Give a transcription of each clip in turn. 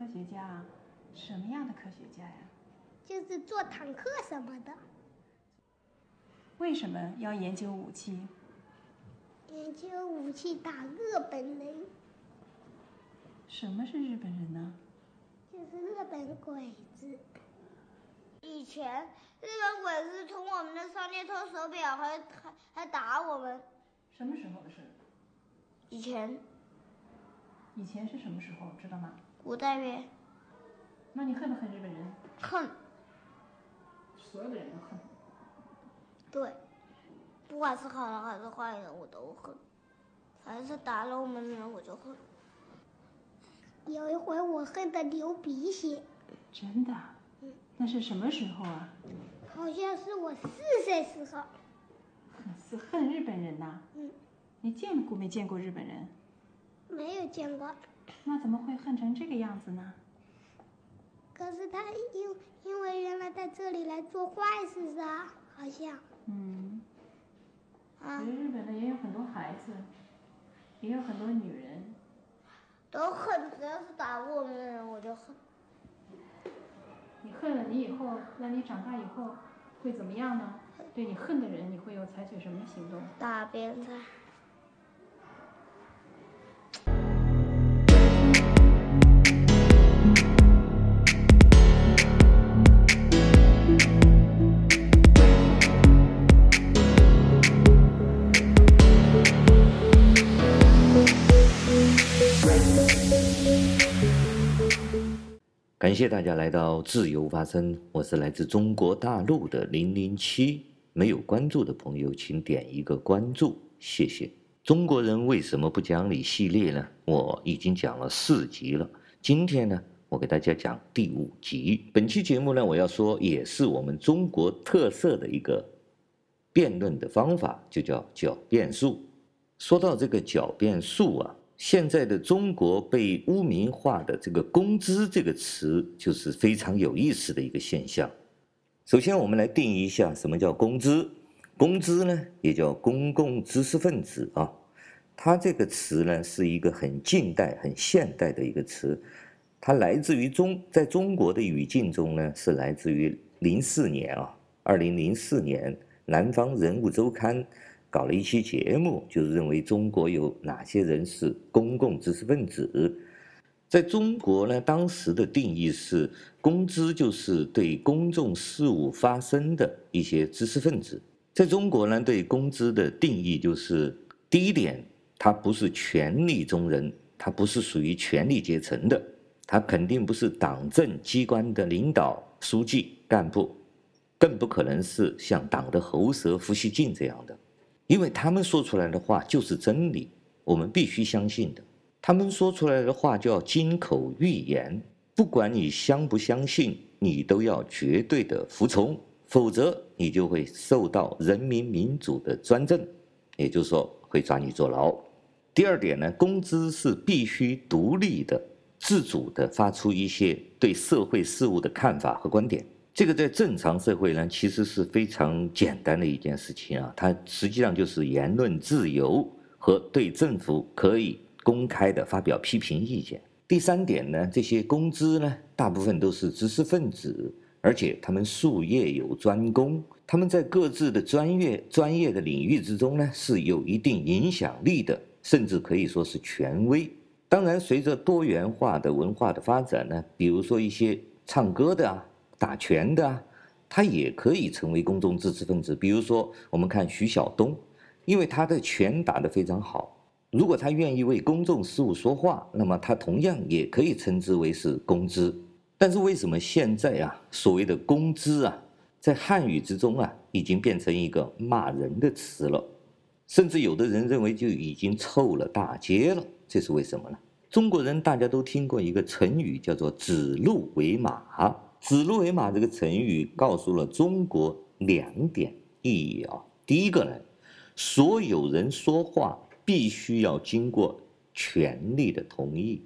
科学家啊？什么样的科学家呀？就是做坦克什么的。为什么要研究武器？研究武器打日本人。什么是日本人呢？就是日本鬼子。以前日本鬼子从我们的商店偷手表，还还还打我们。什么时候的事？以前。以前是什么时候？知道吗？古代呗。那你恨不恨日本人？恨。所有的人都恨。对，不管是好人还是坏人，我都恨。凡是打了我们的人，我就恨。有一回我恨得流鼻血。真的？嗯。那是什么时候啊？好像是我四岁时候。是恨日本人呐？嗯。你见过没见过日本人？没有见过。那怎么会恨成这个样子呢？可是他因因为原来在这里来做坏事啊，好像。嗯。啊。其实日本的也有很多孩子，也有很多女人。都恨，只要是打过我们的人，我就恨。你恨了，你以后，那你长大以后会怎么样呢？对你恨的人，你会有采取什么行动？打别人。感谢大家来到自由发声，我是来自中国大陆的零零七。没有关注的朋友，请点一个关注，谢谢。中国人为什么不讲理系列呢？我已经讲了四集了，今天呢，我给大家讲第五集。本期节目呢，我要说也是我们中国特色的一个辩论的方法，就叫狡辩术。说到这个狡辩术啊。现在的中国被污名化的这个“工资”这个词，就是非常有意思的一个现象。首先，我们来定义一下什么叫“工资”。工资呢，也叫公共知识分子啊。它这个词呢，是一个很近代、很现代的一个词。它来自于中，在中国的语境中呢，是来自于零四年啊，二零零四年《南方人物周刊》。搞了一期节目，就是认为中国有哪些人是公共知识分子。在中国呢，当时的定义是，公知就是对公众事务发声的一些知识分子。在中国呢，对公知的定义就是，第一点，他不是权力中人，他不是属于权力阶层的，他肯定不是党政机关的领导、书记、干部，更不可能是像党的喉舌胡锡进这样的。因为他们说出来的话就是真理，我们必须相信的。他们说出来的话叫金口玉言，不管你相不相信，你都要绝对的服从，否则你就会受到人民民主的专政，也就是说会抓你坐牢。第二点呢，公知是必须独立的、自主的发出一些对社会事务的看法和观点。这个在正常社会呢，其实是非常简单的一件事情啊。它实际上就是言论自由和对政府可以公开的发表批评意见。第三点呢，这些公知呢，大部分都是知识分子，而且他们术业有专攻，他们在各自的专业专业的领域之中呢，是有一定影响力的，甚至可以说是权威。当然，随着多元化的文化的发展呢，比如说一些唱歌的啊。打拳的啊，他也可以成为公众知识分子。比如说，我们看徐晓东，因为他的拳打得非常好，如果他愿意为公众事务说话，那么他同样也可以称之为是公知。但是为什么现在啊，所谓的公知啊，在汉语之中啊，已经变成一个骂人的词了，甚至有的人认为就已经臭了大街了。这是为什么呢？中国人大家都听过一个成语，叫做指鹿为马。指鹿为马这个成语告诉了中国两点意义啊。第一个呢，所有人说话必须要经过权力的同意；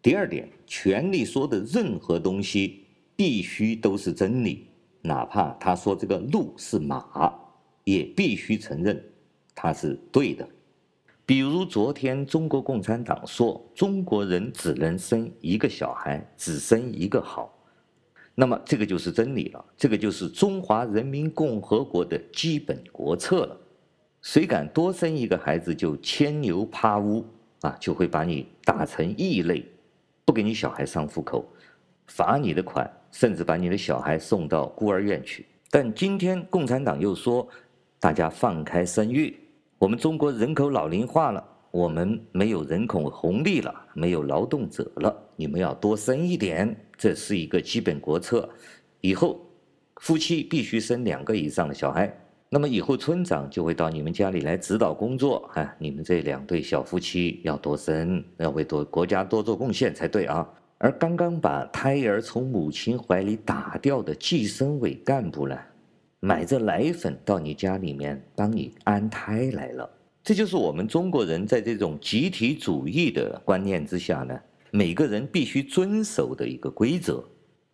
第二点，权力说的任何东西必须都是真理，哪怕他说这个鹿是马，也必须承认它是对的。比如昨天中国共产党说中国人只能生一个小孩，只生一个好，那么这个就是真理了，这个就是中华人民共和国的基本国策了。谁敢多生一个孩子就牵牛趴屋啊，就会把你打成异类，不给你小孩上户口，罚你的款，甚至把你的小孩送到孤儿院去。但今天共产党又说，大家放开生育。我们中国人口老龄化了，我们没有人口红利了，没有劳动者了。你们要多生一点，这是一个基本国策。以后夫妻必须生两个以上的小孩。那么以后村长就会到你们家里来指导工作。哎，你们这两对小夫妻要多生，要为多国家多做贡献才对啊。而刚刚把胎儿从母亲怀里打掉的计生委干部呢？买着奶粉到你家里面帮你安胎来了，这就是我们中国人在这种集体主义的观念之下呢，每个人必须遵守的一个规则。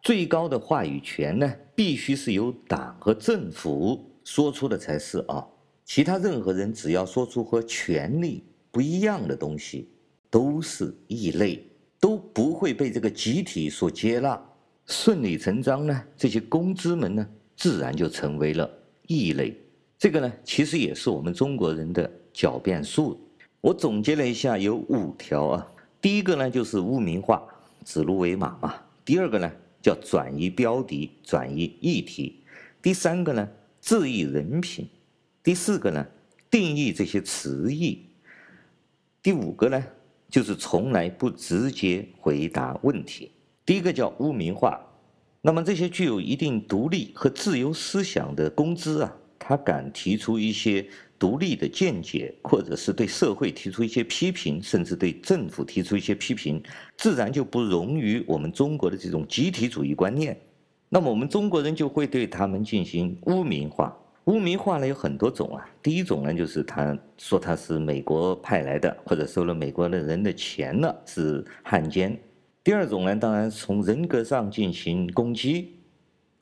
最高的话语权呢，必须是由党和政府说出的才是啊，其他任何人只要说出和权力不一样的东西，都是异类，都不会被这个集体所接纳。顺理成章呢，这些公知们呢。自然就成为了异类，这个呢，其实也是我们中国人的狡辩术。我总结了一下，有五条啊。第一个呢，就是污名化，指鹿为马嘛。第二个呢，叫转移标的，转移议题。第三个呢，质疑人品。第四个呢，定义这些词义。第五个呢，就是从来不直接回答问题。第一个叫污名化。那么这些具有一定独立和自由思想的公知啊，他敢提出一些独立的见解，或者是对社会提出一些批评，甚至对政府提出一些批评，自然就不容于我们中国的这种集体主义观念。那么我们中国人就会对他们进行污名化。污名化呢有很多种啊，第一种呢就是他说他是美国派来的，或者收了美国的人的钱了，是汉奸。第二种呢，当然从人格上进行攻击；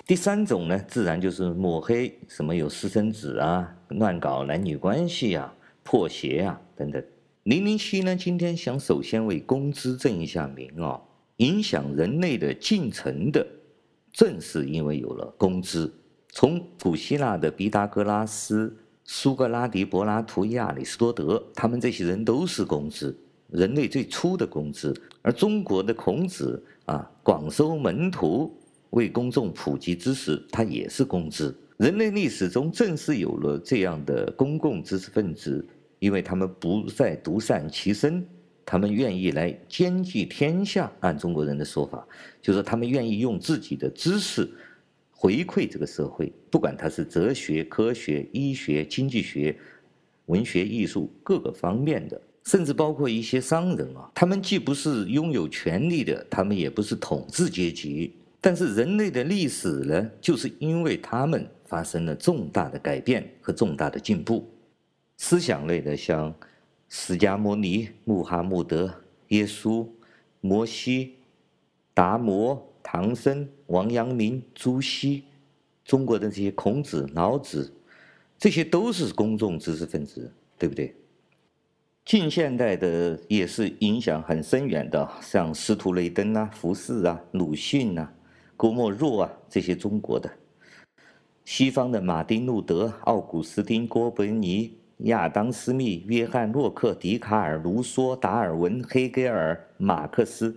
第三种呢，自然就是抹黑，什么有私生子啊、乱搞男女关系啊、破鞋啊等等。零零七呢，今天想首先为公知正一下名啊、哦，影响人类的进程的，正是因为有了公知。从古希腊的毕达哥拉斯、苏格拉底、柏拉图、亚里士多德，他们这些人都是公知。人类最初的公知，而中国的孔子啊，广收门徒，为公众普及知识，他也是公知。人类历史中正是有了这样的公共知识分子，因为他们不再独善其身，他们愿意来兼济天下。按中国人的说法，就是他们愿意用自己的知识回馈这个社会，不管他是哲学、科学、医学、经济学、文学、艺术各个方面的。甚至包括一些商人啊，他们既不是拥有权力的，他们也不是统治阶级，但是人类的历史呢，就是因为他们发生了重大的改变和重大的进步。思想类的，像释迦牟尼、穆罕默德、耶稣、摩西、达摩、唐僧、王阳明、朱熹，中国的这些孔子、老子，这些都是公众知识分子，对不对？近现代的也是影响很深远的，像司徒雷登啊、福士啊、鲁迅啊、郭沫若啊这些中国的；西方的马丁路德、奥古斯丁、哥白尼、亚当·斯密、约翰·洛克、笛卡尔、卢梭、达尔文、黑格尔、马克思；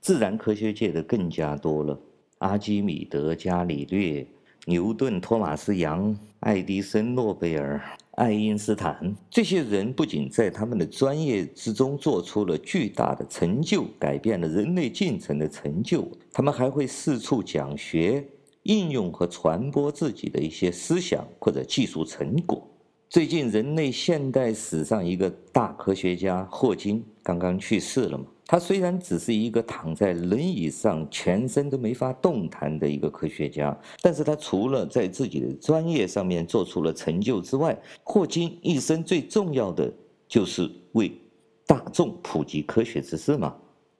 自然科学界的更加多了，阿基米德、伽利略、牛顿、托马斯·杨、爱迪生、诺贝尔。爱因斯坦这些人不仅在他们的专业之中做出了巨大的成就，改变了人类进程的成就，他们还会四处讲学，应用和传播自己的一些思想或者技术成果。最近，人类现代史上一个大科学家霍金刚刚去世了嘛。他虽然只是一个躺在轮椅上，全身都没法动弹的一个科学家，但是他除了在自己的专业上面做出了成就之外，霍金一生最重要的就是为大众普及科学知识嘛。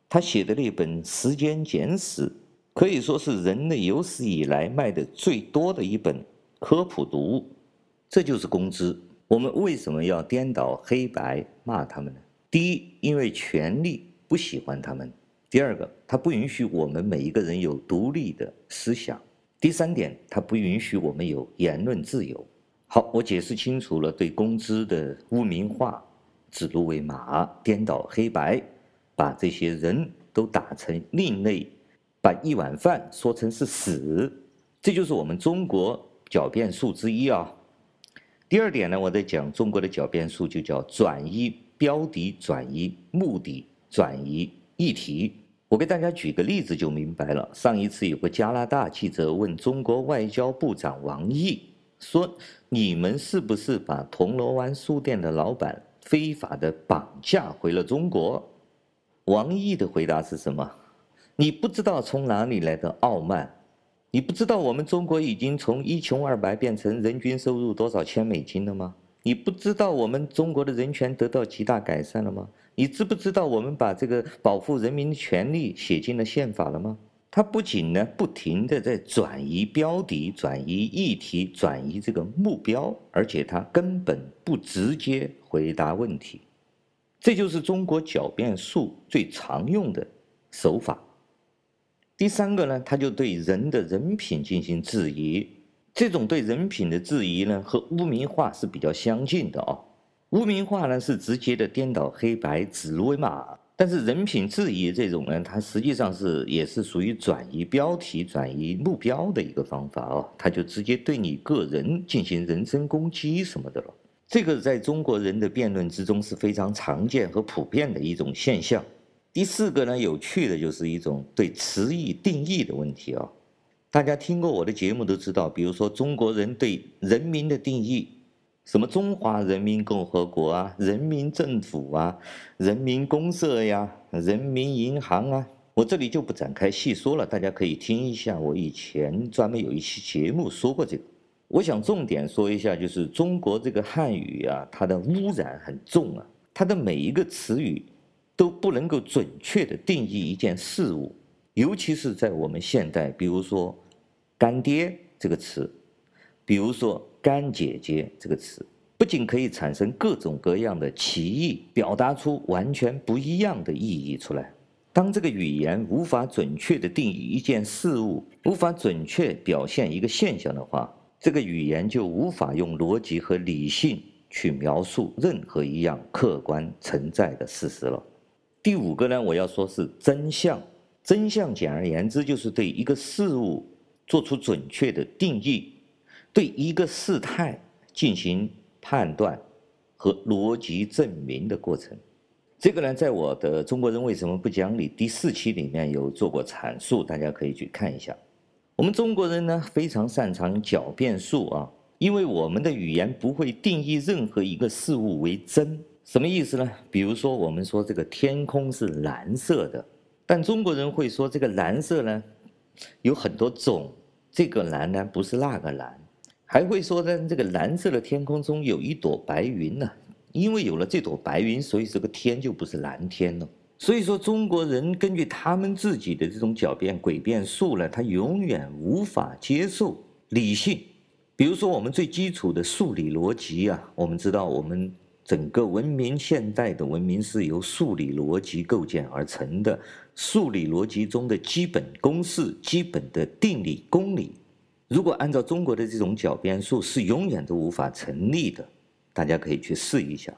他写的那本《时间简史》，可以说是人类有史以来卖的最多的一本科普读物，这就是公知。我们为什么要颠倒黑白骂他们呢？第一，因为权力不喜欢他们；第二个，他不允许我们每一个人有独立的思想；第三点，他不允许我们有言论自由。好，我解释清楚了，对工资的污名化、指鹿为马、颠倒黑白，把这些人都打成另类，把一碗饭说成是屎，这就是我们中国狡辩术之一啊。第二点呢，我在讲中国的狡辩术，就叫转移标的、转移目的、转移议题。我给大家举个例子就明白了。上一次有个加拿大记者问中国外交部长王毅说：“你们是不是把铜锣湾书店的老板非法的绑架回了中国？”王毅的回答是什么？你不知道从哪里来的傲慢。你不知道我们中国已经从一穷二白变成人均收入多少千美金了吗？你不知道我们中国的人权得到极大改善了吗？你知不知道我们把这个保护人民的权利写进了宪法了吗？他不仅呢不停地在转移标的、转移议题、转移这个目标，而且他根本不直接回答问题。这就是中国狡辩术最常用的手法。第三个呢，他就对人的人品进行质疑，这种对人品的质疑呢，和污名化是比较相近的哦。污名化呢是直接的颠倒黑白、指鹿为马，但是人品质疑这种呢，它实际上是也是属于转移标题、转移目标的一个方法哦。它就直接对你个人进行人身攻击什么的了。这个在中国人的辩论之中是非常常见和普遍的一种现象。第四个呢，有趣的就是一种对词义定义的问题啊。大家听过我的节目都知道，比如说中国人对人民的定义，什么中华人民共和国啊、人民政府啊、人民公社呀、人民银行啊，我这里就不展开细说了，大家可以听一下我以前专门有一期节目说过这个。我想重点说一下，就是中国这个汉语啊，它的污染很重啊，它的每一个词语。都不能够准确地定义一件事物，尤其是在我们现代，比如说“干爹”这个词，比如说“干姐姐”这个词，不仅可以产生各种各样的歧义，表达出完全不一样的意义出来。当这个语言无法准确地定义一件事物，无法准确表现一个现象的话，这个语言就无法用逻辑和理性去描述任何一样客观存在的事实了。第五个呢，我要说是真相。真相简而言之，就是对一个事物做出准确的定义，对一个事态进行判断和逻辑证明的过程。这个呢，在我的《中国人为什么不讲理》第四期里面有做过阐述，大家可以去看一下。我们中国人呢，非常擅长狡辩术啊，因为我们的语言不会定义任何一个事物为真。什么意思呢？比如说，我们说这个天空是蓝色的，但中国人会说这个蓝色呢有很多种，这个蓝呢不是那个蓝，还会说呢这个蓝色的天空中有一朵白云呢，因为有了这朵白云，所以这个天就不是蓝天了。所以说，中国人根据他们自己的这种狡辩诡辩术呢，他永远无法接受理性。比如说，我们最基础的数理逻辑啊，我们知道我们。整个文明现代的文明是由数理逻辑构建而成的，数理逻辑中的基本公式、基本的定理公理，如果按照中国的这种狡辩术，是永远都无法成立的。大家可以去试一下，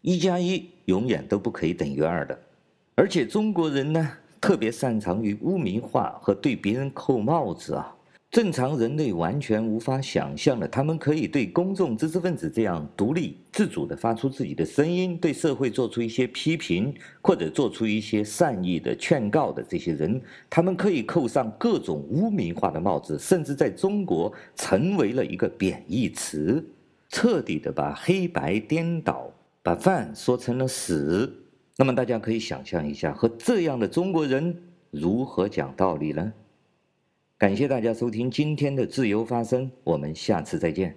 一加一永远都不可以等于二的。而且中国人呢，特别擅长于污名化和对别人扣帽子啊。正常人类完全无法想象的，他们可以对公众知识分子这样独立自主地发出自己的声音，对社会做出一些批评，或者做出一些善意的劝告的这些人，他们可以扣上各种污名化的帽子，甚至在中国成为了一个贬义词，彻底地把黑白颠倒，把饭说成了屎。那么大家可以想象一下，和这样的中国人如何讲道理呢？感谢大家收听今天的自由发声，我们下次再见。